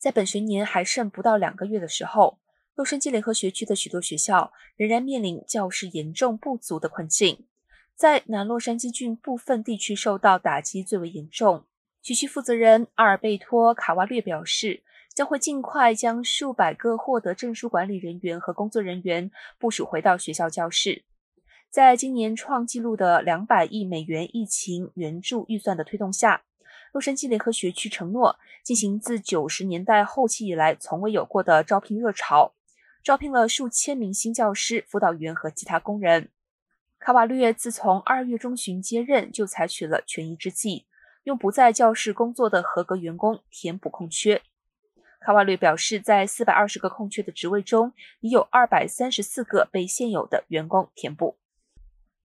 在本学年还剩不到两个月的时候，洛杉矶联合学区的许多学校仍然面临教师严重不足的困境。在南洛杉矶郡部分地区受到打击最为严重。学区负责人阿尔贝托·卡瓦略表示，将会尽快将数百个获得证书管理人员和工作人员部署回到学校教室。在今年创纪录的两百亿美元疫情援助预算的推动下，洛杉矶联合学区承诺进行自九十年代后期以来从未有过的招聘热潮，招聘了数千名新教师、辅导员和其他工人。卡瓦略自从二月中旬接任，就采取了权宜之计。用不在教室工作的合格员工填补空缺。卡瓦略表示，在四百二十个空缺的职位中，已有二百三十四个被现有的员工填补。